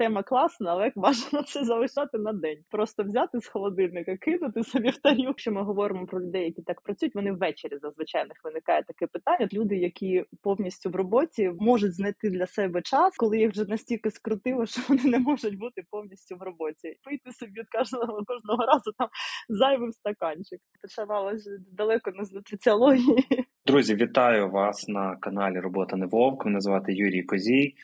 тема класна, але бажано це залишати на день. Просто взяти з холодильника, кинути собі в тарілку. Якщо ми говоримо про людей, які так працюють, вони ввечері зазвичай них виникає таке питання. Люди, які повністю в роботі, можуть знайти для себе час, коли їх вже настільки скрутило, що вони не можуть бути повністю в роботі. Пийти собі від кожного кожного разу там зайвий стаканчик. Починалося далеко не з нутриціології. Друзі, вітаю вас на каналі Робота не Вовк. Мене звати Юрій Козій,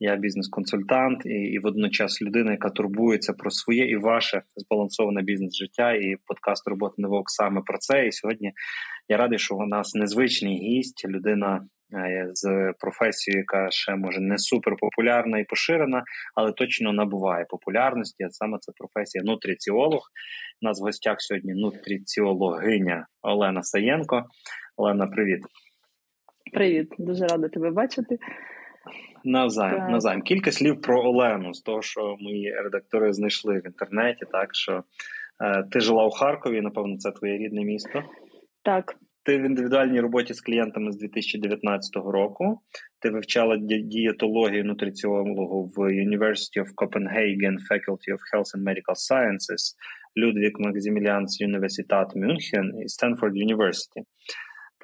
я бізнес-консультант і, і водночас людина, яка турбується про своє і ваше збалансоване бізнес-життя. І подкаст Робота не Вовк саме про це. І сьогодні я радий, що у нас незвичний гість, людина з професією, яка ще може не супер популярна і поширена, але точно набуває популярності. А саме це професія нутриціолог. У нас в гостях сьогодні нутриціологиня Олена Саєнко. Олена, привіт. Привіт, дуже рада тебе бачити. Навзаєм, навзаєм. Кілька слів про Олену з того, що мої редактори знайшли в інтернеті. Так що е, ти жила у Харкові, напевно, це твоє рідне місто. Так. Ти в індивідуальній роботі з клієнтами з 2019 року. Ти вивчала дієтологію нутриціологу в University of Copenhagen Faculty of Health and Medical Sciences, Ludwig Maximilians Universitat München і Stanford University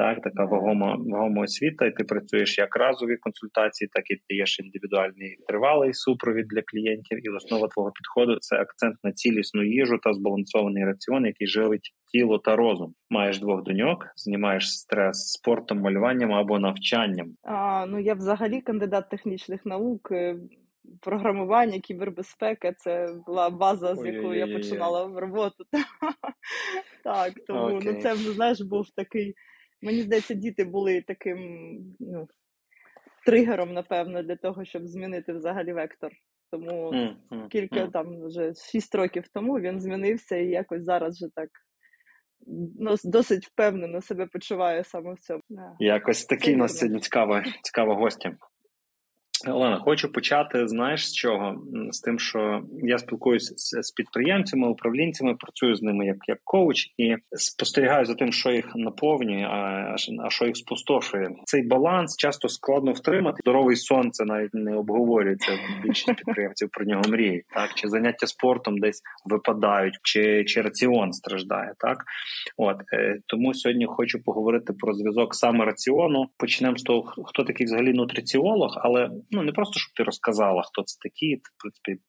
так, така вагома вагома освіта, і ти працюєш як разові консультації, так і даєш індивідуальний тривалий супровід для клієнтів. І основа твого підходу це акцент на цілісну їжу та збалансований раціон, який живить тіло та розум. Маєш двох доньок, знімаєш стрес спортом, малюванням або навчанням. А, Ну я взагалі кандидат технічних наук. Е, програмування, кібербезпека це була база, з якою я починала роботу. Так, тому ну це знаєш, був такий Мені здається, діти були таким ну, тригером, напевно, для того, щоб змінити взагалі вектор. Тому mm, mm, кілька mm. там вже шість років тому він змінився і якось зараз вже так ну, досить впевнено себе почуває саме в цьому. Якось такий у нас сьогодні цікава, цікава гостя. Олена, хочу почати. Знаєш з чого? З тим, що я спілкуюся з, з підприємцями, управлінцями, працюю з ними як як коуч і спостерігаю за тим, що їх наповнює, а а що їх спустошує. Цей баланс часто складно втримати. Здоровий сон це навіть не обговорюється. Більшість підприємців про нього мріють. Так чи заняття спортом десь випадають, чи чи раціон страждає. Так, от е, тому сьогодні хочу поговорити про зв'язок саме раціону. Почнемо з того, хто такий взагалі нутриціолог, але ну не просто щоб ти розказала, хто це такі, в принципі.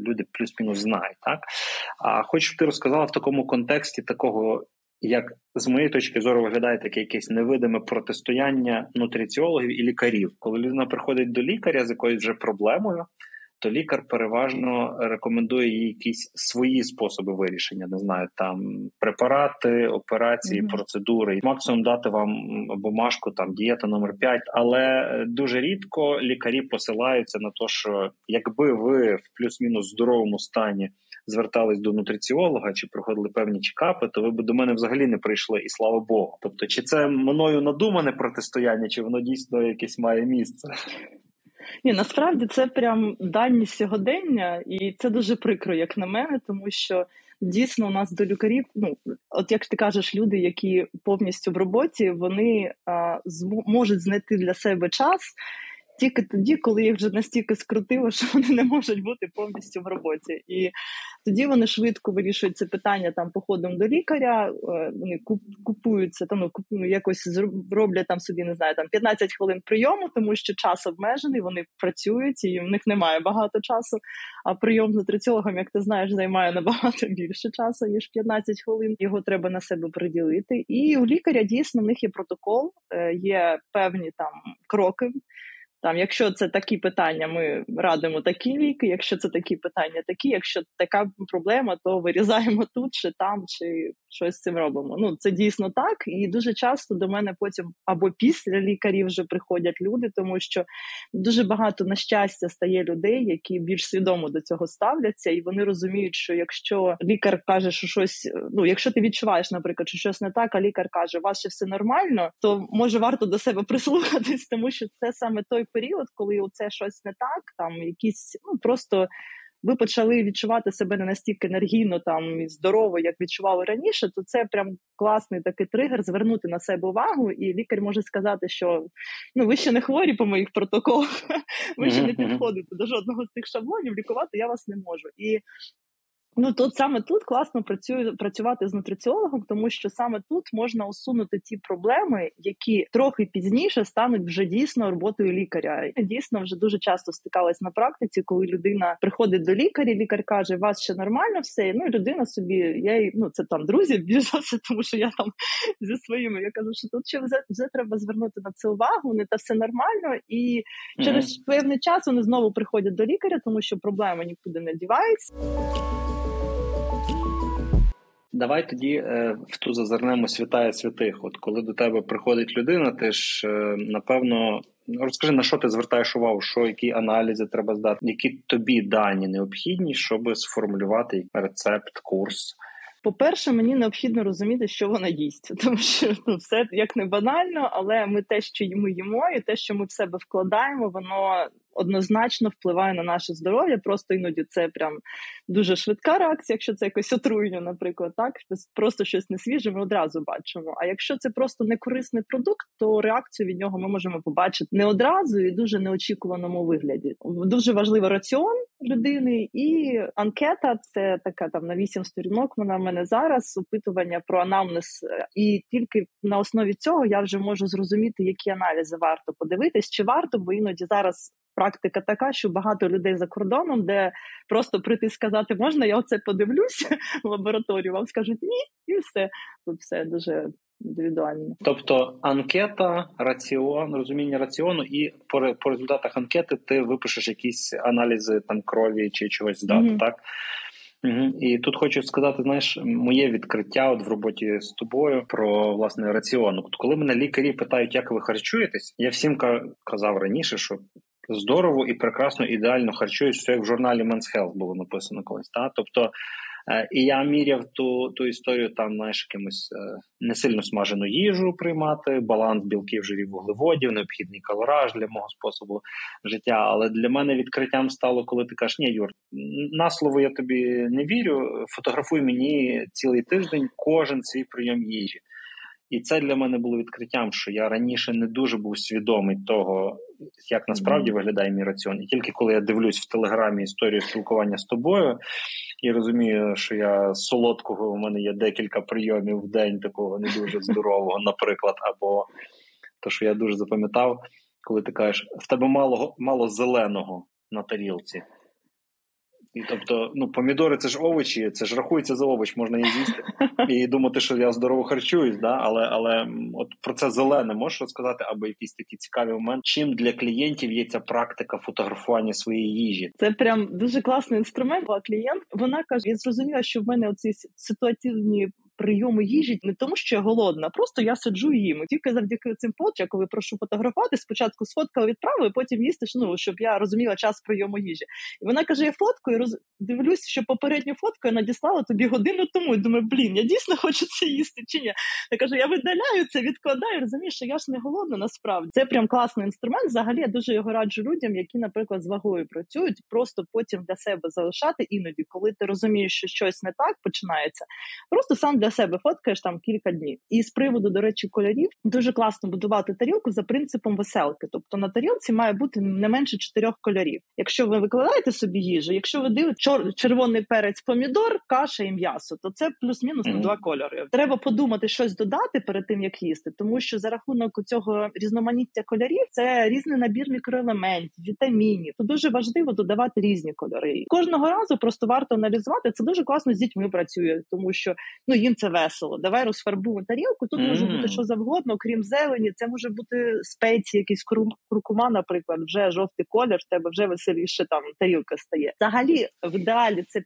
Люди плюс-мінус знають, так? А хочу, щоб ти розказала в такому контексті такого, як з моєї точки зору виглядає таке якесь невидиме протистояння нутриціологів і лікарів. Коли людина приходить до лікаря з якоюсь вже проблемою, то лікар переважно рекомендує їй якісь свої способи вирішення. Не знаю, там препарати, операції, mm-hmm. процедури. Максимум дати вам бумажку, там дієта номер 5 але дуже рідко лікарі посилаються на те, що якби ви в плюс-мінус здоровому стані. Звертались до нутриціолога чи проходили певні чекапи, то ви б до мене взагалі не прийшли, і слава Богу. Тобто, чи це мною надумане протистояння, чи воно дійсно якесь має місце? Ні, насправді це прям дані сьогодення, і це дуже прикро, як на мене, тому що дійсно у нас до лікарів, ну от як ти кажеш, люди, які повністю в роботі, вони а, зм- можуть знайти для себе час тільки тоді, коли їх вже настільки скрутило, що вони не можуть бути повністю в роботі. І тоді вони швидко вирішують це питання там походом до лікаря. Е, вони купуються там, ну, ну якось роблять там собі, не знаю, там 15 хвилин прийому, тому що час обмежений, вони працюють і в них немає багато часу. А прийом з нутриціологом, як ти знаєш, займає набагато більше часу ніж 15 хвилин. Його треба на себе приділити. І у лікаря дійсно в них є протокол, е, є певні там кроки. Там, якщо це такі питання, ми радимо такі ліки. Якщо це такі питання, такі. Якщо така проблема, то вирізаємо тут чи там, чи щось з цим робимо. Ну це дійсно так, і дуже часто до мене потім або після лікарів вже приходять люди, тому що дуже багато на щастя стає людей, які більш свідомо до цього ставляться, і вони розуміють, що якщо лікар каже, що щось, ну якщо ти відчуваєш, наприклад, що щось не так, а лікар каже, у вас ще все нормально, то може варто до себе прислухатись, тому що це саме той період, коли це щось не так, там якісь ну просто ви почали відчувати себе не настільки енергійно там і здорово, як відчували раніше, то це прям класний такий тригер звернути на себе увагу, і лікар може сказати, що ну ви ще не хворі по моїх протоколах, ви ще не підходите до жодного з цих шаблонів. Лікувати я вас не можу і. Ну тут саме тут класно працює працювати з нутриціологом, тому що саме тут можна усунути ті проблеми, які трохи пізніше стануть вже дійсно роботою лікаря. Я дійсно вже дуже часто стикалась на практиці, коли людина приходить до лікаря, лікар каже: вас ще нормально все. Ну і людина собі, я ну це там друзі біжаться, тому що я там зі своїми. Я кажу, що тут ще вже, вже треба звернути на це увагу, не та все нормально, і mm-hmm. через певний час вони знову приходять до лікаря, тому що проблема нікуди не дівається. Давай тоді е, в ту зазирнемо святая святих. От коли до тебе приходить людина, ти ж е, напевно розкажи на що ти звертаєш увагу, що які аналізи треба здати, які тобі дані необхідні, щоб сформулювати рецепт, курс. По-перше, мені необхідно розуміти, що вона їсть, тому що ну, все як не банально, але ми те, що ми їмо, і те, що ми в себе вкладаємо, воно однозначно впливає на наше здоров'я. Просто іноді це прям дуже швидка реакція. Якщо це якось отруєння, наприклад, так просто щось не свіже, ми одразу бачимо. А якщо це просто некорисний продукт, то реакцію від нього ми можемо побачити не одразу і дуже неочікуваному вигляді. Дуже важливий раціон людини і анкета. Це така там на вісім сторінок. Вона в мене зараз опитування про анамнез, і тільки на основі цього я вже можу зрозуміти, які аналізи варто подивитись, чи варто, бо іноді зараз практика така, що багато людей за кордоном, де просто прийти сказати, можна, я оце подивлюся в лабораторію, вам скажуть ні, і все. Тут все дуже індивідуально. Тобто анкета, раціон, розуміння раціону, і по по результатах анкети ти випишеш якісь аналізи там крові чи чогось здати, mm-hmm. так? І тут хочу сказати, знаєш, моє відкриття от в роботі з тобою про власне раціон. Коли мене лікарі питають, як ви харчуєтесь, я всім казав раніше, що здорово і прекрасно ідеально харчують, все як в журналі Men's Health було написано колись. Та? Тобто, е, і я міряв ту ту історію там, знаєш, якимось е, не сильно смажену їжу приймати, баланс білків, жирів, вуглеводів, необхідний калораж для мого способу життя. Але для мене відкриттям стало, коли ти кажеш, ні, Юр, на слово я тобі не вірю. Фотографуй мені цілий тиждень кожен свій прийом їжі. І це для мене було відкриттям, що я раніше не дуже був свідомий того, як насправді виглядає мій раціон. І тільки коли я дивлюсь в телеграмі історію спілкування з тобою і розумію, що я солодкого у мене є декілька прийомів в день, такого не дуже здорового, наприклад, або то, що я дуже запам'ятав, коли ти кажеш, в тебе мало мало зеленого на тарілці. Тобто, ну, помідори це ж овочі, це ж рахується за овоч, можна її з'їсти і думати, що я здорово харчуюсь, да? але але от про це зелене можеш розказати, або якісь такі цікаві моменти, чим для клієнтів є ця практика фотографування своєї їжі? Це прям дуже класний інструмент. Бо клієнт вона каже: я зрозуміла, що в мене оці ситуативні прийому їжі не тому, що я голодна, просто я сиджу їм. Тільки завдяки цим поча, коли прошу фотографувати, спочатку сфоткала, відправила, потім їсти, ну, щоб я розуміла час прийому їжі. І вона каже: я фоткаю, роз... дивлюсь, що попередню фотку я надіслала тобі годину тому. і Думаю, блін, я дійсно хочу це їсти чи ні. Я кажу, я видаляю це, відкладаю. Розумієш, що я ж не голодна насправді. Це прям класний інструмент. Взагалі я дуже його раджу людям, які, наприклад, з вагою працюють, просто потім для себе залишати іноді, коли ти розумієш, що щось не так починається. Просто сам для себе фоткаєш там кілька днів. І з приводу, до речі, кольорів дуже класно будувати тарілку за принципом веселки. Тобто на тарілці має бути не менше чотирьох кольорів. Якщо ви викладаєте собі їжу, якщо ви дивите чор- червоний перець, помідор, каша і м'ясо, то це плюс-мінус mm-hmm. два кольори. Треба подумати щось додати перед тим, як їсти, тому що за рахунок цього різноманіття кольорів це різний набір мікроелементів, вітамінів. То дуже важливо додавати різні кольори. Кожного разу просто варто аналізувати. Це дуже класно з дітьми працює, тому що ну їм це весело. Давай розфарбуємо тарілку. Тут mm. може бути що завгодно, крім зелені. Це може бути спеції, якийсь куркума, наприклад, вже жовтий колір. В тебе вже веселіше там тарілка стає. Взагалі, в ідеалі це 5-6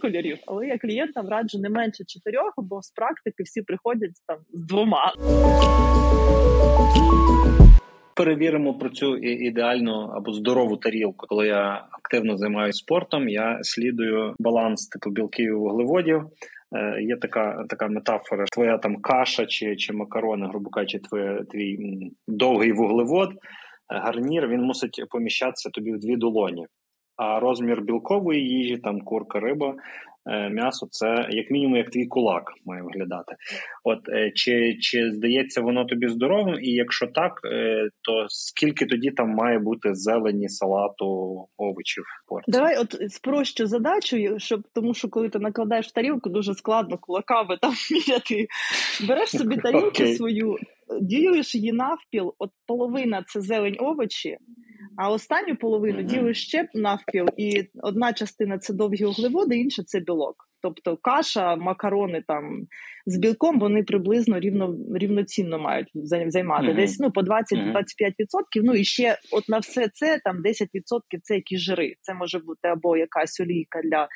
кольорів, але я клієнтам раджу не менше чотирьох, бо з практики всі приходять там з двома. Перевіримо про цю ідеальну або здорову тарілку. Коли я активно займаюся спортом, я слідую баланс типу білків і вуглеводів. Е, є така така метафора: твоя там каша чи чи макарони, грубо кажучи, твоє твій довгий вуглевод, е, гарнір він мусить поміщатися тобі в дві долоні. А розмір білкової їжі, там курка, риба, м'ясо це як мінімум як твій кулак має виглядати. От е, чи чи здається воно тобі здоровим? І якщо так, е, то скільки тоді там має бути зелені, салату, овочів? порції? Давай, от спрощу задачу, щоб тому, що коли ти накладаєш в тарілку, дуже складно кулаками там міряти. Береш собі тарілку okay. свою, ділиш її навпіл, от половина це зелень овочі. А останню половину mm-hmm. ділиш ще навпіл, і одна частина це довгі углеводи, інша це білок. Тобто каша, макарони там з білком вони приблизно рівно рівноцінно мають займати. Mm-hmm. Десь ну по 20-25%. Mm-hmm. Ну і ще от на все це там 10% це якісь жири. Це може бути або якась олійка для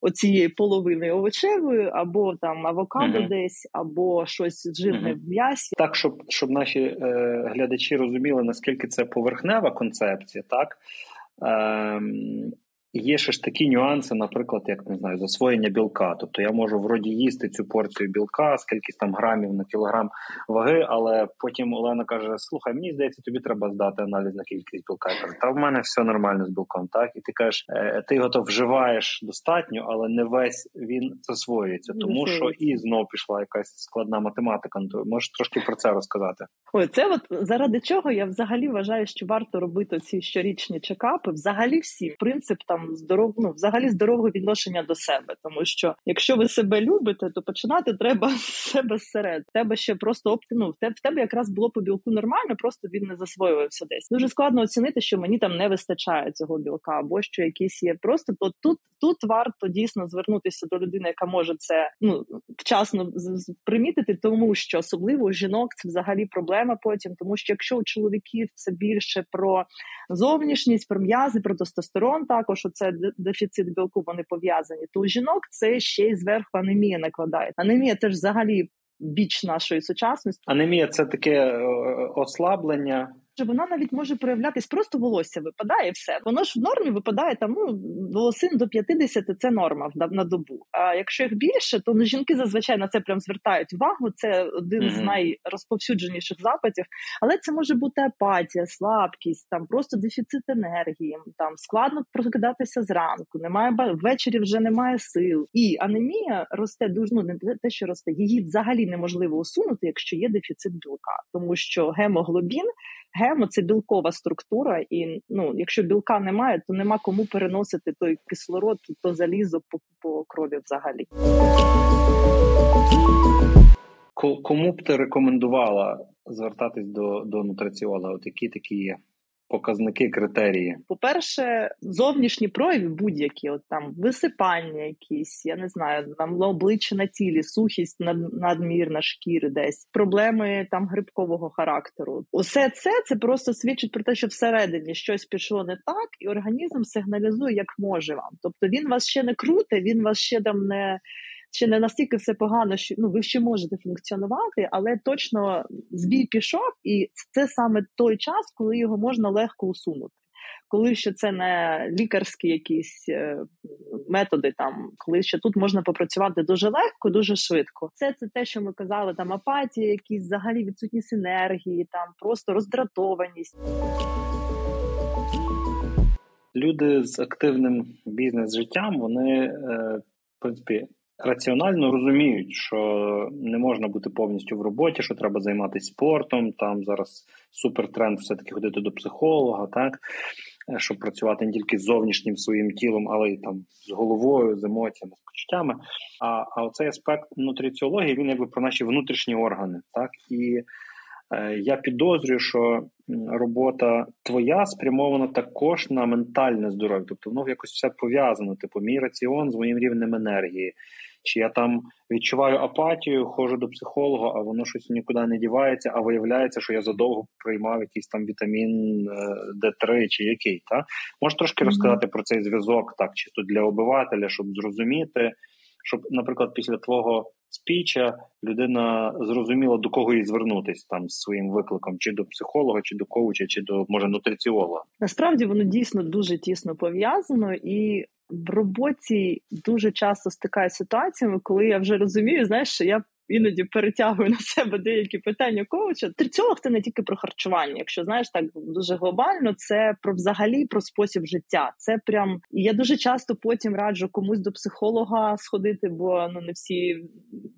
оцієї половини овочевої, або там авокадо mm-hmm. десь, або щось жирне в м'ясі. Так, щоб щоб наші е, глядачі розуміли, наскільки це поверхнева концепція, так. Е, Є ще ж такі нюанси, наприклад, як не знаю, засвоєння білка. Тобто я можу вроді їсти цю порцію білка, скільки там грамів на кілограм ваги, але потім Олена каже: Слухай, мені здається, тобі треба здати аналіз на кількість білка. Я кажу, Та в мене все нормально з білком. Так, і ти кажеш, «Е, ти його то вживаєш достатньо, але не весь він засвоюється, тому що і знов пішла якась складна математика. Ну, можеш трошки про це розказати. Ой, це от заради чого я взагалі вважаю, що варто робити ці щорічні чекапи. Взагалі, всі принцип там здоров, ну, взагалі здорового відношення до себе. Тому що якщо ви себе любите, то починати треба з себе зсеред. Тебе ще просто ну, в тебе, якраз було по білку нормально, просто він не засвоювався десь. Дуже складно оцінити, що мені там не вистачає цього білка, або що якийсь є. Просто то тут тут варто дійсно звернутися до людини, яка може це ну вчасно примітити, тому що особливо у жінок це взагалі проблема потім, тому що якщо у чоловіків це більше про зовнішність, про м'язи, про тестостерон, також це дефіцит білку, вони пов'язані. То у жінок це ще й зверху анемія накладає. Анемія це ж взагалі біч нашої сучасності. Анемія це таке е, ослаблення вона навіть може проявлятись, просто волосся випадає все. Воно ж в нормі випадає там ну, волосин до 50 – це норма на добу. А якщо їх більше, то ну, жінки зазвичай на це прям звертають увагу. Це один mm-hmm. з найрозповсюдженіших запитів. Але це може бути апатія, слабкість, там просто дефіцит енергії, там складно прокидатися зранку, немає ввечері вже немає сил. І анемія росте дуже ну, не те, що росте, її взагалі неможливо усунути, якщо є дефіцит білка, тому що гемоглобін гемо це білкова структура, і ну, якщо білка немає, то нема кому переносити той кислород, то залізо по, по крові взагалі. Кому б ти рекомендувала звертатись до до нутраціолога? От які такі є? Показники, критерії? По-перше, зовнішні прояви будь-які, от там висипання, якісь, я не знаю, там обличчя на тілі, сухість над, надмірна шкіри, десь проблеми там грибкового характеру. Усе це це просто свідчить про те, що всередині щось пішло не так, і організм сигналізує, як може вам. Тобто він вас ще не круте, він вас ще там не ще не настільки все погано, що ну ви ще можете функціонувати, але точно збій пішов, і це саме той час, коли його можна легко усунути. Коли ще це не лікарські якісь е, методи, там коли ще тут можна попрацювати дуже легко, дуже швидко. Це це те, що ми казали, там апатія, якісь взагалі відсутність енергії, там просто роздратованість. Люди з активним бізнес-життям, вони е, в принципі раціонально розуміють, що не можна бути повністю в роботі, що треба займатися спортом. Там зараз супертренд все-таки ходити до психолога, так е, щоб працювати не тільки з зовнішнім своїм тілом, але й там з головою, з емоціями, з почуттями. А а оцей аспект нутриціології він якби про наші внутрішні органи, так і. Е, я підозрюю, що робота твоя спрямована також на ментальне здоров'я, тобто воно якось все пов'язано. Типу, мій раціон з моїм рівнем енергії, чи я там відчуваю апатію, ходжу до психолога, а воно щось нікуди не дівається, а виявляється, що я задовго приймав якийсь там вітамін Д3 е, чи який. Та? Можеш трошки mm-hmm. розказати про цей зв'язок, так, чисто для обивателя, щоб зрозуміти, щоб, наприклад, після твого спіча людина зрозуміла, до кого їй звернутися там з своїм викликом, чи до психолога, чи до коуча, чи до може нутриціолога. Насправді воно дійсно дуже тісно пов'язано і в роботі дуже часто стикаюся ситуаціями, коли я вже розумію, знаєш, що я іноді перетягую на себе деякі питання коуча. Триціолог – це не тільки про харчування. Якщо знаєш так дуже глобально, це про взагалі про спосіб життя. Це прям я дуже часто потім раджу комусь до психолога сходити, бо ну не всі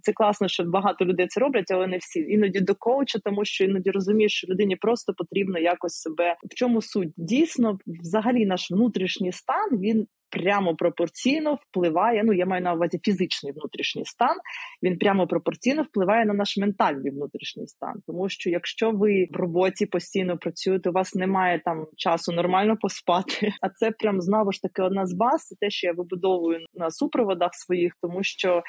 це класно, що багато людей це роблять, але не всі іноді до коуча, тому що іноді розумієш, що людині просто потрібно якось себе в чому суть дійсно взагалі наш внутрішній стан він прямо пропорційно впливає. Ну я маю на увазі фізичний внутрішній стан. Він прямо пропорційно впливає на наш ментальний внутрішній стан. Тому що якщо ви в роботі постійно працюєте, у вас немає там часу нормально поспати. А це прям знову ж таки одна з баз, те, що я вибудовую на супроводах своїх, тому що.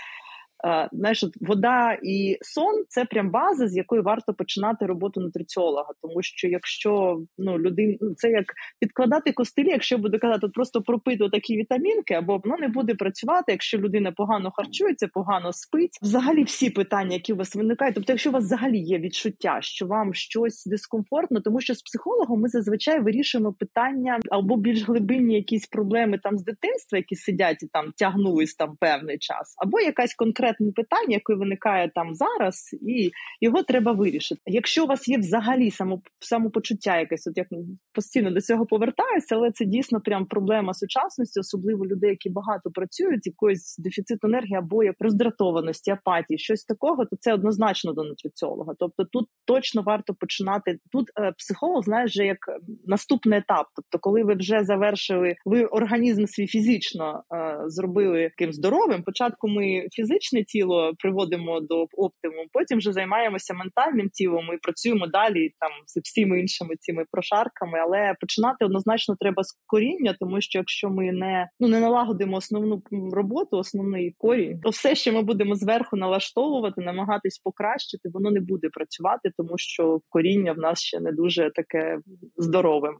Е, знаєш, вода і сон це прям база, з якої варто починати роботу нутриціолога. Тому що якщо ну людин, ну це як підкладати костилі, якщо буде казати, просто пропити такі вітамінки, або воно не буде працювати, якщо людина погано харчується, погано спить. Взагалі всі питання, які у вас виникають, тобто, якщо у вас взагалі є відчуття, що вам щось дискомфортно, тому що з психологом ми зазвичай вирішуємо питання або більш глибинні якісь проблеми там з дитинства, які сидять і там тягнулись там певний час, або якась конкретна конкретне питання, яке виникає там зараз, і його треба вирішити. Якщо у вас є взагалі само, самопочуття, якесь от як постійно до цього повертаюся, але це дійсно прям проблема сучасності, особливо людей, які багато працюють, якоїсь дефіцит енергії або як роздратованості, апатії, щось такого, то це однозначно до нутриціолога. Тобто тут точно варто починати. Тут е, психолог знає вже як наступний етап. Тобто, коли ви вже завершили, ви організм свій фізично е, зробили таким здоровим. Спочатку ми фізичний фізичне тіло приводимо до оптимуму, потім вже займаємося ментальним тілом і працюємо далі там з всіми іншими цими прошарками. Але починати однозначно треба з коріння, тому що якщо ми не ну не налагодимо основну роботу, основний корінь, то все, що ми будемо зверху налаштовувати, намагатись покращити, воно не буде працювати, тому що коріння в нас ще не дуже таке здоровим.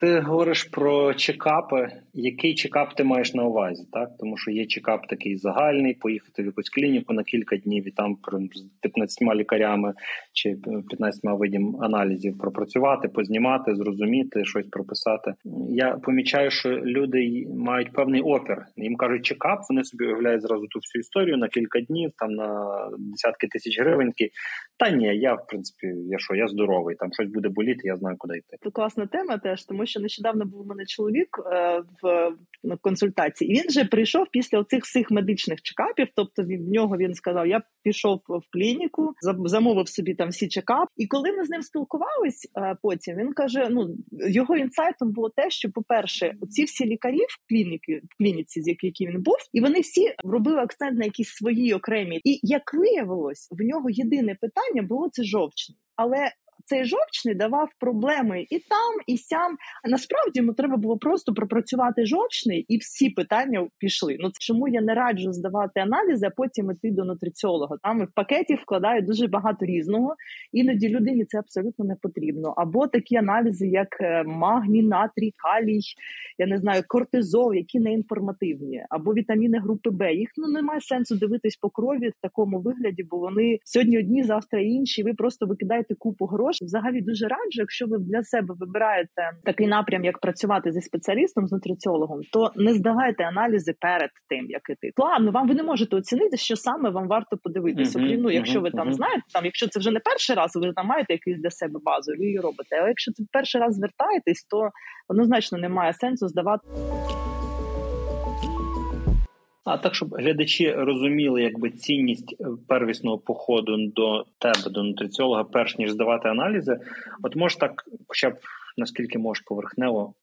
Ти говориш про чекапи. Який чекап ти маєш на увазі? Так, тому що є чекап такий загальний, поїхати в якусь клініку на кілька днів і там з 15 лікарями чи 15 видів аналізів пропрацювати, познімати, зрозуміти, щось прописати. Я помічаю, що люди мають певний опір. Їм кажуть, чекап, вони собі уявляють зразу ту всю історію на кілька днів, там на десятки тисяч гривень. Та ні, я в принципі, я що, я здоровий, там щось буде боліти, я знаю, куди йти. Це класна тема, теж тому що нещодавно був у мене чоловік е, в консультації, і він же прийшов після оцих всіх медичних чекапів. Тобто в нього він сказав: Я пішов в клініку, замовив собі там всі чекап. І коли ми з ним спілкувались, е, потім він каже: ну його інсайтом було те, що, по-перше, ці всі лікарі в клініки в клініці, з які він був, і вони всі робили акцент на якісь свої окремі. І як виявилось, в нього єдине питання було це жовчний. Але цей жовчний давав проблеми і там, і сям. А насправді йому треба було просто пропрацювати жовчний, і всі питання пішли. Ну чому я не раджу здавати аналізи, а потім іти до нутриціолога. Там в пакеті вкладають дуже багато різного. Іноді людині це абсолютно не потрібно. Або такі аналізи, як е, магній, натрій, калій, я не знаю, кортизол, які не інформативні, або вітаміни групи Б. Їх ну немає сенсу дивитись по крові в такому вигляді, бо вони сьогодні одні, завтра інші. Ви просто викидаєте купу грошей. Взагалі дуже раджу, якщо ви для себе вибираєте такий напрям, як працювати зі спеціалістом, з нутриціологом, то не здавайте аналізи перед тим, як іти. Плавно вам ви не можете оцінити, що саме вам варто подивитися. Окрім ну, якщо ви там знаєте, там якщо це вже не перший раз, ви там маєте якийсь для себе базу, ви її робите. Але якщо це перший раз звертаєтесь, то однозначно немає сенсу здавати. А так, щоб глядачі розуміли, якби цінність е, первісного походу до тебе, до нутриціолога, перш ніж здавати аналізи, от можеш так, хоча б наскільки можеш поверхнево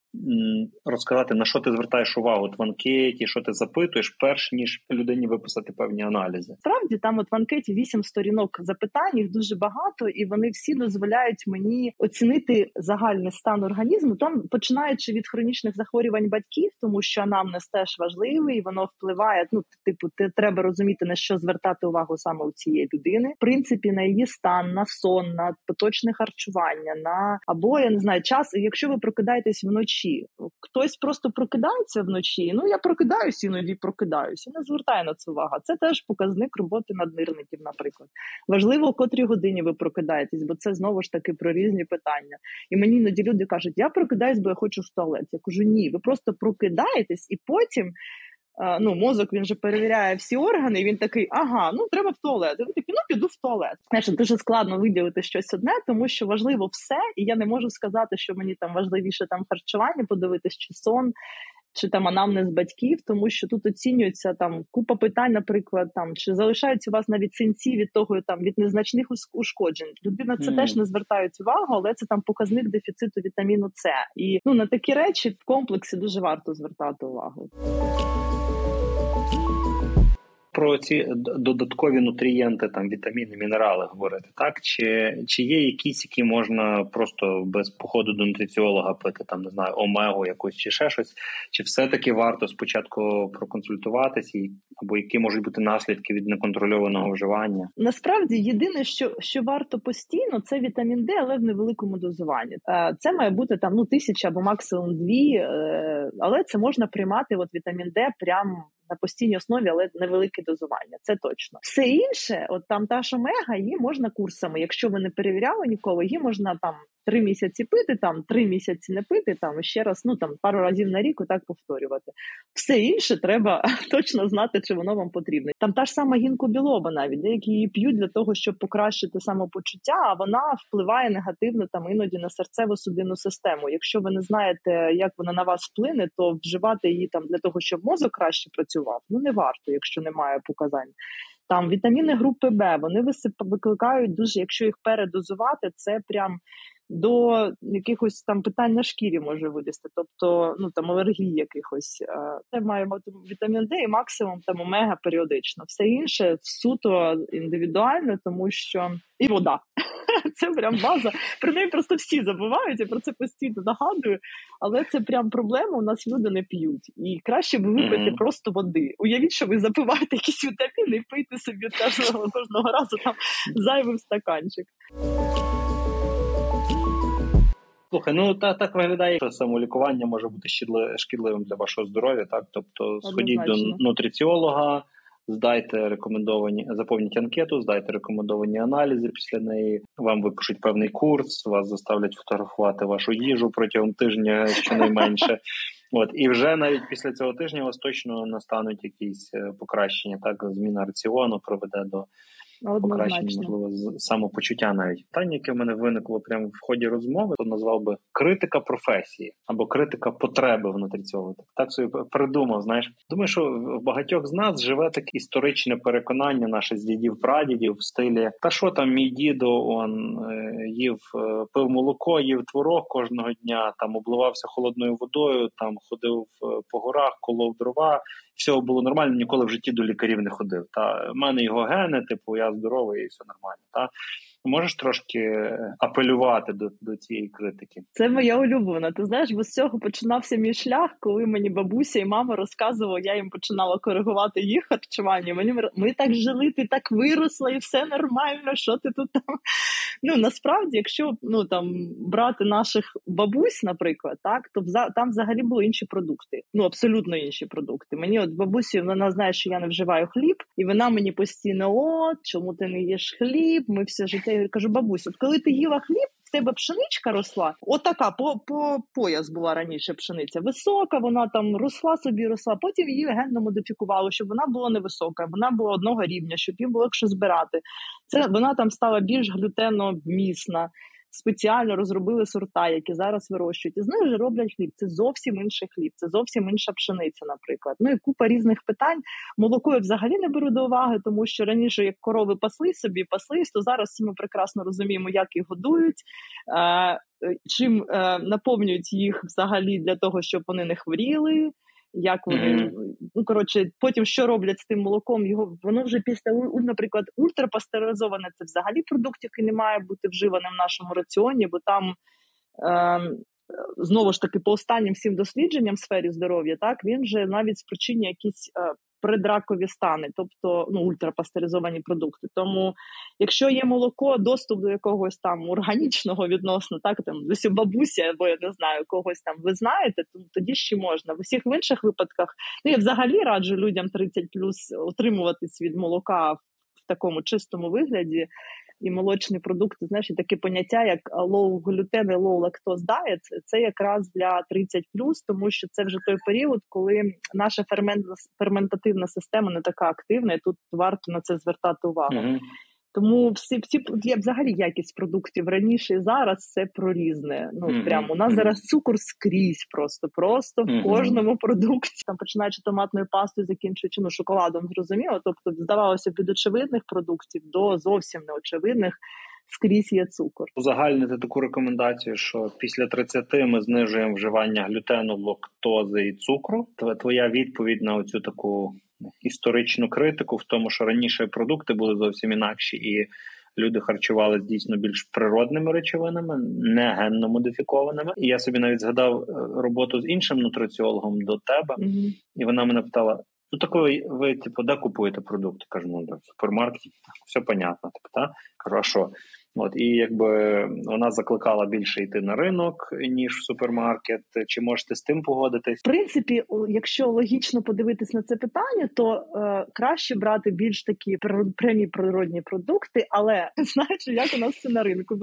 розказати, на що ти звертаєш увагу от в анкеті, що ти запитуєш, перш ніж людині виписати певні аналізи. Справді там от в анкеті вісім сторінок запитань, їх дуже багато, і вони всі дозволяють мені оцінити загальний стан організму. Там починаючи від хронічних захворювань батьків, тому що анамнез теж важливий, воно впливає. Ну, типу, ти треба розуміти на що звертати увагу саме у цієї людини. В принципі, на її стан, на сон, на поточне харчування, на або я не знаю час. Якщо ви прокидаєтесь вночі вночі. Хтось просто прокидається вночі. Ну я прокидаюсь, іноді прокидаюся. Не звертає на це увагу. Це теж показник роботи наднирників, наприклад. Важливо, о котрій годині ви прокидаєтесь, бо це знову ж таки про різні питання. І мені іноді люди кажуть, я прокидаюсь, бо я хочу в туалет. Я кажу, ні, ви просто прокидаєтесь і потім ну, мозок він же перевіряє всі органи, і він такий, ага, ну треба в туалет. Ви такі, ну піду в туалет. Знаєш, дуже складно виділити щось одне, тому що важливо все, і я не можу сказати, що мені там важливіше там харчування, подивитись чи сон, чи там анамнез батьків, тому що тут оцінюється там купа питань, наприклад, там чи залишаються у вас навіть синці від того, там від незначних ушкоджень. Людина це mm. теж не звертають увагу, але це там показник дефіциту вітаміну С. І ну на такі речі в комплексі дуже варто звертати увагу про ці додаткові нутрієнти, там вітаміни, мінерали говорити, так чи чи є якісь, які можна просто без походу до нутриціолога пити, там не знаю, омегу якусь чи ще щось, чи все-таки варто спочатку проконсультуватися, або які можуть бути наслідки від неконтрольованого вживання? Насправді єдине, що що варто постійно, це вітамін Д, але в невеликому дозуванні. Е, це має бути там ну тисяча або максимум дві, е, але це можна приймати. От вітамін Д прямо на постійній основі, але невелике дозування. Це точно. Все інше, от там та ж омега, її можна курсами. Якщо ви не перевіряли ніколи, її можна там три місяці пити, там три місяці не пити, там ще раз, ну там пару разів на рік так повторювати. Все інше треба точно знати, чи воно вам потрібне. Там та ж сама гінкобілоба, навіть деякі її п'ють для того, щоб покращити самопочуття, а вона впливає негативно там іноді на серцево судинну систему. Якщо ви не знаєте, як вона на вас вплине, то вживати її там для того, щоб мозок краще працював, ну не варто, якщо немає показань. Там вітаміни групи Б вони викликають дуже, якщо їх передозувати, це прям до якихось там питань на шкірі може вилізти, тобто ну там алергії якихось. Це має бути вітамін Д і максимум там омега періодично. Все інше суто індивідуально, тому що і вода. Це прям база. Про неї просто всі забувають, я про це постійно нагадую. Але це прям проблема. У нас люди не п'ють. І краще би випити mm-hmm. просто води. Уявіть, що ви запиваєте якісь вітаміни і пийте собі кожного, кожного разу там зайвий стаканчик. Слухай, ну та так виглядає, що самолікування може бути шкідливим для вашого здоров'я. Так, тобто, сходіть до нутриціолога, здайте рекомендовані, заповніть анкету, здайте рекомендовані аналізи. Після неї вам випишуть певний курс, вас заставлять фотографувати вашу їжу протягом тижня, щонайменше. От і вже навіть після цього тижня у вас точно настануть якісь е, покращення. Так, зміна раціону приведе до покращення можливо самопочуття. Навіть питання, яке в мене виникло прямо в ході розмови, то назвав би критика професії або критика потреби внутрі цього. Так так собі придумав. Знаєш, думаю, що в багатьох з нас живе таке історичне переконання, наше з дідів прадідів в стилі та що там мій дідо он е, їв е, пив молоко, їв творог кожного дня, там обливався холодною водою, там ходив е, по горах, колов дрова всього було нормально, ніколи в житті до лікарів не ходив. Та в мене його гени, типу, я здоровий і все нормально. Та можеш трошки апелювати до до цієї критики? Це моя улюблена. Ти знаєш, бо з цього починався мій шлях, коли мені бабуся і мама розказували, я їм починала коригувати їх харчування. Мені ми так жили, ти так виросла, і все нормально. Що ти тут там? Ну насправді, якщо ну там брати наших бабусь, наприклад, так то там взагалі були інші продукти. Ну абсолютно інші продукти. Мені от бабусі вона знає, що я не вживаю хліб, і вона мені постійно от чому ти не їш хліб? Ми все життя я кажу, бабусь, от коли ти їла хліб. Тебе пшеничка росла, отака по по пояс була раніше пшениця. Висока, вона там росла собі, росла. Потім її генно модифікували, щоб вона була невисока, вона була одного рівня, щоб їм було легше збирати. Це вона там стала більш глютеномісна спеціально розробили сорта, які зараз вирощують, і з них вже роблять хліб. Це зовсім інший хліб, це зовсім інша пшениця, наприклад. Ну і купа різних питань. Молоко я взагалі не беру до уваги, тому що раніше, як корови пасли собі, паслись, то зараз ми прекрасно розуміємо, як їх годують. Чим е, наповнюють їх взагалі для того, щоб вони не хворіли, як вони mm-hmm. ну коротше, потім що роблять з тим молоком? Його воно вже після наприклад, ультрапастеризоване це взагалі продукт, який не має бути вживаним в нашому раціоні, бо там. Е, Знову ж таки, по останнім всім дослідженням в сфері здоров'я, так він же навіть спричинює якісь е, предракові стани, тобто ну, ультрапастеризовані продукти. Тому, якщо є молоко, доступ до якогось там органічного відносно, так там десь бабуся, або я не знаю, когось там ви знаєте, то тоді ще можна. В усіх інших випадках ну я взагалі раджу людям 30 плюс отримуватись від молока в такому чистому вигляді. І молочні продукти. Знаєш, і таке поняття, як low gluten і low lactose diet, це якраз для 30+, тому що це вже той період, коли наша ферментативна система не така активна, і тут варто на це звертати увагу. Mm-hmm. Тому всі всі я взагалі якість продуктів раніше і зараз це про різне. Ну mm-hmm. прямо у нас mm-hmm. зараз цукор скрізь, просто просто в кожному продукті. Там починаючи томатною пастою, закінчуючи ну, шоколадом, зрозуміло. Тобто, здавалося від очевидних продуктів до зовсім неочевидних. Скрізь є цукор. Узагальнити таку рекомендацію, що після 30 ми знижуємо вживання глютену, лактози і цукру. Твоя відповідь на оцю таку історичну критику в тому, що раніше продукти були зовсім інакші, і люди харчували дійсно більш природними речовинами, не генно модифікованими. І я собі навіть згадав е, роботу з іншим нутриціологом до тебе, mm-hmm. і вона мене питала: ну так ви, ви типу, де купуєте продукти? Кажу, ну в супермаркеті, все понятно. Типу, та? Кажу, а що? От і якби вона закликала більше йти на ринок ніж в супермаркет. Чи можете з тим погодитись? В принципі, якщо логічно подивитись на це питання, то е, краще брати більш такі прямі природні продукти, але знаєш, як у нас це на ринку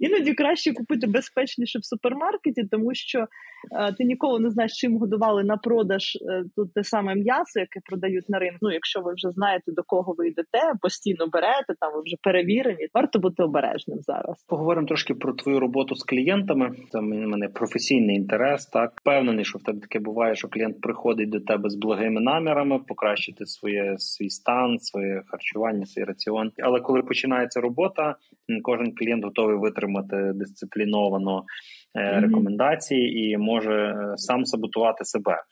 іноді краще купити безпечніше в супермаркеті, тому що е, ти ніколи не знаєш, чим годували на продаж е, тут те саме м'ясо, яке продають на ринку. Ну, якщо ви вже знаєте до кого ви йдете, постійно берете там ви вже перевірені, варто бути обережним обережним зараз. Поговоримо трошки про твою роботу з клієнтами. Це в мене професійний інтерес. Так впевнений, що в тебе таке буває, що клієнт приходить до тебе з благими намірами, покращити своє свій стан, своє харчування, свій раціон. Але коли починається робота, кожен клієнт готовий витримати дисципліновано mm-hmm. рекомендації і може е, сам саботувати себе.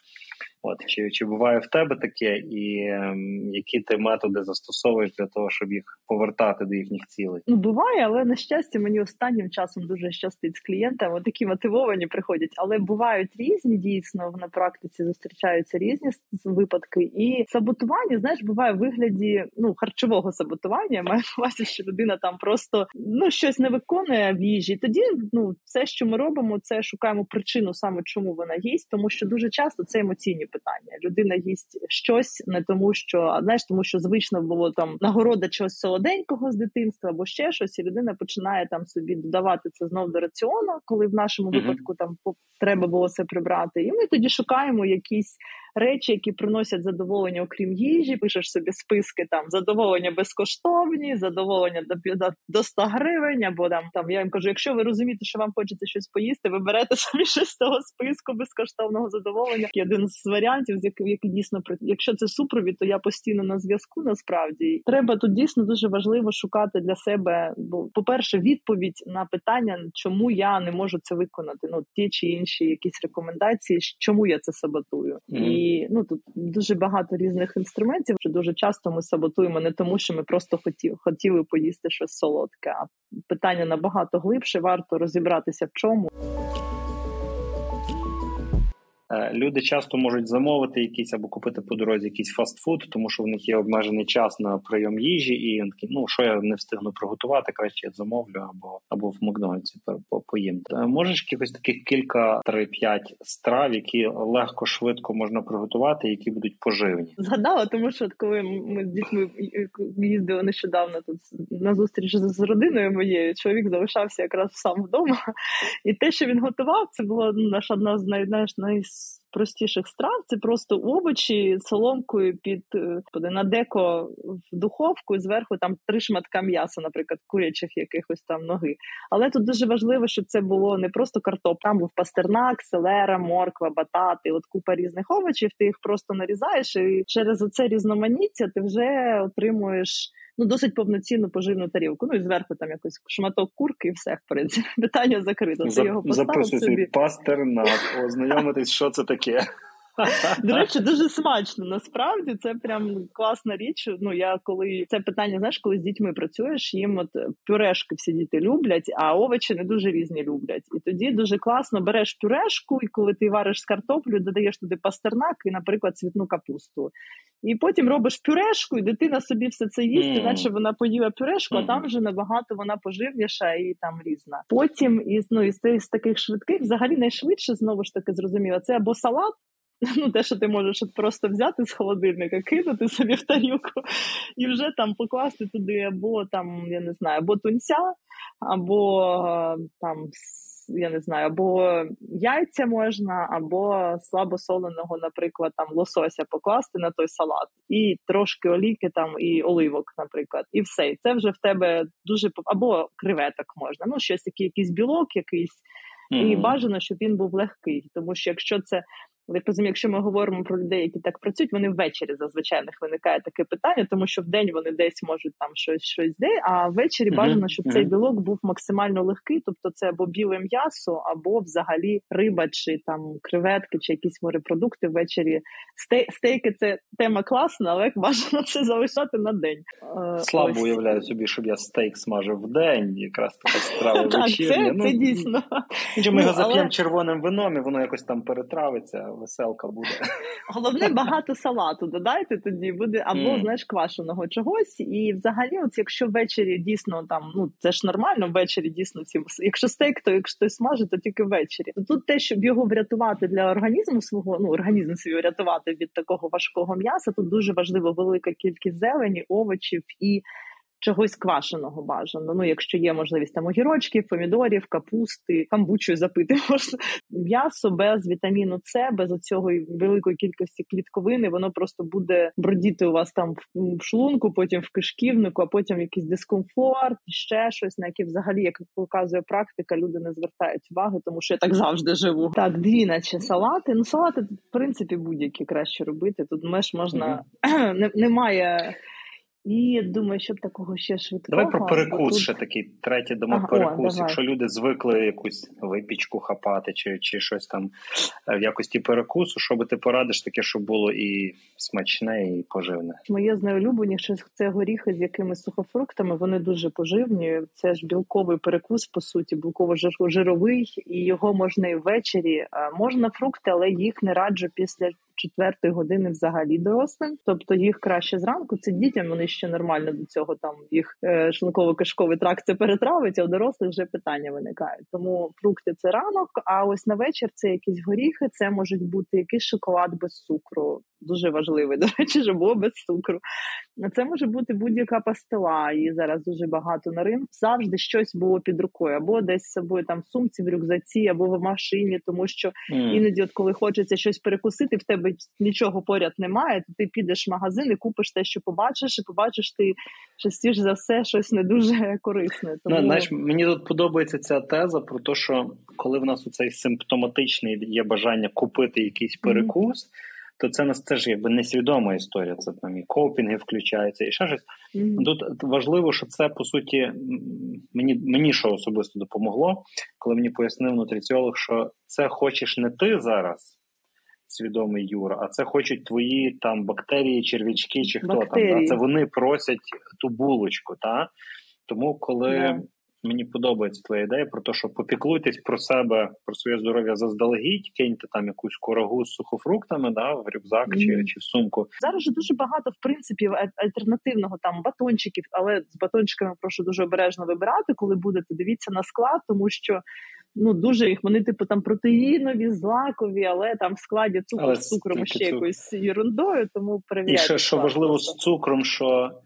От чи чи буває в тебе таке, і е, які ти методи застосовуєш для того, щоб їх повертати до їхніх цілей? Ну буває, але на щастя, мені останнім часом дуже щастить з клієнтами. Такі мотивовані приходять, але бувають різні дійсно на практиці зустрічаються різні випадки. І саботування, знаєш, буває в вигляді ну харчового саботування. На увазі, що людина там просто ну щось не виконує в їжі. Тоді ну все, що ми робимо, це шукаємо причину саме чому вона їсть, тому що дуже часто це емоційні питання. Людина їсть щось не тому, що знаєш, тому що звично було там нагорода чогось солоденького з дитинства або ще щось, і людина починає там собі додавати це знов до раціону, коли в нашому mm-hmm. випадку там треба було це прибрати. І ми тоді шукаємо якісь речі, які приносять задоволення, окрім їжі. Пишеш собі списки там задоволення безкоштовні, задоволення до до 100 гривень. Або там там я їм кажу, якщо ви розумієте, що вам хочеться щось поїсти, ви берете собі щось з того списку безкоштовного задоволення. Один з варіантів, з який, який дійсно якщо це супровід, то я постійно на зв'язку. Насправді треба тут дійсно дуже важливо шукати для себе. Бо, по перше, відповідь на питання, чому я не можу це виконати. Ну ті чи інші якісь рекомендації, чому я це саботую mm. і. Ну тут дуже багато різних інструментів. Що дуже часто ми саботуємо не тому, що ми просто хотіли, хотіли поїсти щось солодке. А питання набагато глибше. Варто розібратися в чому. Е, люди часто можуть замовити якийсь або купити по дорозі якийсь фастфуд, тому що в них є обмежений час на прийом їжі, і ну що я не встигну приготувати, краще я замовлю або або в Макдональдсі поїм. Е, можеш якихось таких кілька три-п'ять страв, які легко швидко можна приготувати, які будуть поживні. Згадала, тому що коли ми з дітьми їздили нещодавно тут на зустріч з родиною моєю, чоловік залишався якраз сам вдома, і те, що він готував, це було наша одна з най, най, простіших страв це просто овочі соломкою під е, на деко в духовку і зверху там три шматка м'яса, наприклад, курячих якихось там ноги. Але тут дуже важливо, щоб це було не просто картоп, там був пастернак, селера, морква, батати, от купа різних овочів. Ти їх просто нарізаєш, і через оце різноманіття ти вже отримуєш ну досить повноцінну поживну тарілку. Ну і зверху там якийсь шматок курки, і все в принципі питання закрито. Ти його поставив собі. пастернак, ознайомитись, що це таке. До речі, дуже смачно. Насправді це прям класна річ. Ну я коли це питання, знаєш, коли з дітьми працюєш, їм от пюрешки всі діти люблять, а овочі не дуже різні люблять. І тоді дуже класно береш пюрешку, і коли ти вариш з картоплю, додаєш туди пастернак і, наприклад, цвітну капусту. І потім робиш пюрешку, і дитина собі все це їсть, mm. вона поїла пюрешку, mm. а там вже набагато вона поживніша і там різна. Потім із ну із, із таких швидких, взагалі найшвидше знову ж таки зрозуміло, це або салат. ну те, що ти можеш просто взяти з холодильника, кинути собі в тарілку і вже там покласти туди або там, я не знаю, або тунця, або там я не знаю, або яйця можна, або слабосоленого, наприклад, там лосося покласти на той салат, і трошки оліки там і оливок, наприклад, і все. І це вже в тебе дуже або креветок можна. Ну, щось якийсь білок, якийсь. Mm-hmm. І бажано, щоб він був легкий, тому що якщо це але розумію, якщо ми говоримо про людей, які так працюють, вони ввечері зазвичай в них виникає таке питання, тому що в день вони десь можуть там щось щось де, а ввечері uh-huh. бажано, щоб uh-huh. цей білок був максимально легкий, тобто це або біле м'ясо, або взагалі риба, чи там креветки, чи якісь морепродукти ввечері. Стей, стейки це тема класна, але як бажано це залишати на день. Е, Слабо Ось. уявляю собі, щоб я стейк смажив в день, якраз така страва вечірня. Це, ну, це дійсно. Ми його зап'ємо червоним вином, і воно якось там перетравиться веселка буде. Головне багато салату додайте тоді буде, або mm. знаєш, квашеного чогось. І взагалі, от якщо ввечері дійсно там, ну це ж нормально, ввечері дійсно всі якщо стейк, то якщо хтось смажить, то тільки ввечері. То тут те, щоб його врятувати для організму свого, ну організм свій врятувати від такого важкого м'яса, тут дуже важливо велика кількість зелені, овочів і чогось квашеного бажано. Ну, якщо є можливість там огірочків, помідорів, капусти, камбучою запити можна м'ясо без вітаміну С, без оцього великої кількості клітковини, воно просто буде бродіти у вас там в шлунку, потім в кишківнику, а потім якийсь дискомфорт, ще щось, на яке взагалі, як показує практика, люди не звертають уваги, тому що я так завжди живу. Так, дві, наче салати. Ну, салати в принципі будь-які краще робити. Тут меж можна mm-hmm. немає. І думаю, щоб такого ще швидкого. Давай про перекус тут... ще такий третій дома ага, перекус. О, Якщо люди звикли якусь випічку хапати чи чи щось там е, в якості перекусу, що би ти порадиш таке, щоб було і смачне, і поживне? Моє найулюбленіше це горіхи з якимись сухофруктами. Вони дуже поживні. Це ж білковий перекус, по суті, білково-жировий, і його можна і ввечері. Можна фрукти, але їх не раджу після четвертої години взагалі дорослим. Тобто їх краще зранку. Це дітям вони ще нормально до цього там їх е, шлунково кишковий тракт це перетравить, а у дорослих вже питання виникають. Тому фрукти це ранок. А ось на вечір це якісь горіхи, це можуть бути якийсь шоколад без цукру. Дуже важливий, до речі, щоб було без цукру. Це може бути будь-яка пастила, і зараз дуже багато на ринку. Завжди щось було під рукою, або десь з собою там в сумці, в рюкзаці, або в машині, тому що mm. іноді, от коли хочеться щось перекусити, в тебе нічого поряд немає, то ти підеш в магазин і купиш те, що побачиш, і побачиш ти частіше за все щось не дуже корисне. Ну, тому... Ну, знаєш, мені тут подобається ця теза про те, що коли в нас у цей симптоматичний є бажання купити якийсь перекус. Mm то це нас це ж якби несвідома історія. Це там і копінги включаються, і ще щось. Mm-hmm. Тут важливо, що це по суті мені мені що особисто допомогло, коли мені пояснив нутриціолог, що це хочеш не ти зараз. Свідомий Юра, а це хочуть твої там бактерії, черв'ячки чи хто бактерії. там. Та? Це вони просять ту булочку. Та? Тому, коли yeah. Мені подобається твоя ідея про те, що попіклуйтесь про себе, про своє здоров'я заздалегідь, киньте там якусь корогу з сухофруктами, да, в рюкзак mm. чи чи в сумку. Зараз же дуже багато в принципі альтернативного там батончиків, але з батончиками прошу дуже обережно вибирати, коли будете. Дивіться на склад, тому що. Ну, дуже їх вони, типу, там протеїнові, злакові, але там в складі цукор з цукром ще якоюсь ерундою, тому перевіряйте. І ще що важливо з цукром, що Е,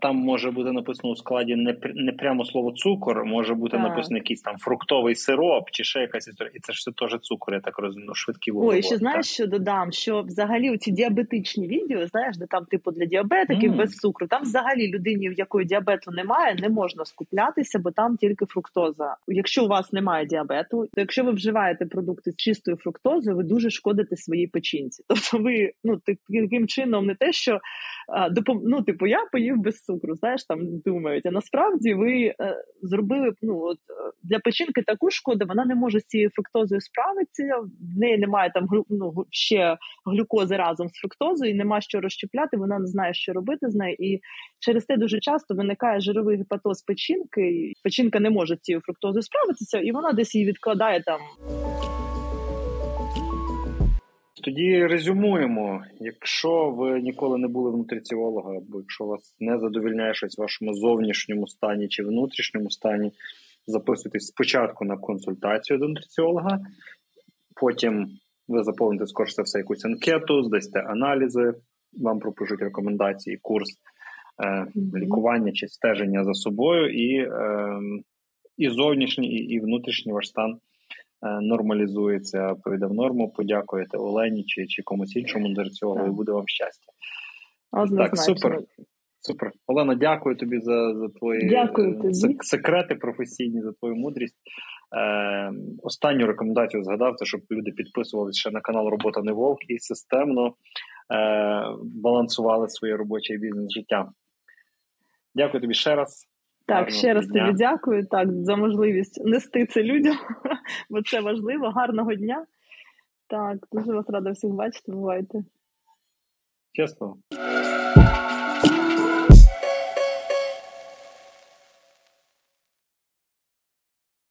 там може бути написано у складі не не прямо слово цукор, може бути так. написано якийсь там фруктовий сироп чи ще якась історія. І це ж все теж цукор, я так розумію, ну, швидкі вуглеводи. Ой, ще знаєш, що додам? Що взагалі ці діабетичні відео, знаєш, де там типу для діабетиків mm. без цукру. Там взагалі людині, в якої діабету немає, не можна скуплятися, бо там тільки фруктоза. Якщо у вас немає діабету, то якщо ви вживаєте продукти з чистою фруктозою, ви дуже шкодите своїй печінці. Тобто, ви ну таким чином не те, що допом... ну, типу, я поїв без цукру, знаєш, там думають. А насправді ви е, зробили ну, от, е, для печінки таку шкоду, вона не може з цією фруктозою справитися, в неї немає там ну, ще глюкози разом з фруктозою, нема що розщепляти, вона не знає, що робити з нею. І через те дуже часто виникає жировий гепатоз печінки, і печінка не може з цією фруктозою справитися, і вона десь її відкладає там. Тоді резюмуємо, якщо ви ніколи не були в нутриціолога, або якщо вас не задовільняє щось в вашому зовнішньому стані чи внутрішньому стані, записуйтесь спочатку на консультацію до нутриціолога, потім ви заповните скорше все якусь анкету, здасте аналізи, вам пропишуть рекомендації, курс е, лікування чи стеження за собою, і е, і зовнішній, і, і внутрішній ваш стан нормалізується, прийде в норму. Подякуєте Олені чи чи комусь іншому для цього, і буде вам щастя. Однозначно. Так, супер. Супер. Олена, дякую тобі за за твої дякую тобі. секрети професійні, за твою мудрість. Е, Останню рекомендацію згадав, це щоб люди підписувалися ще на канал Робота не Вовк і системно е, балансували своє робоче бізнес життя. Дякую тобі ще раз. Так, ще раз дня. тобі дякую так, за можливість нести це людям, бо це важливо. Гарного дня. Так, дуже вас рада всіх бачити. Бувайте. Чесно.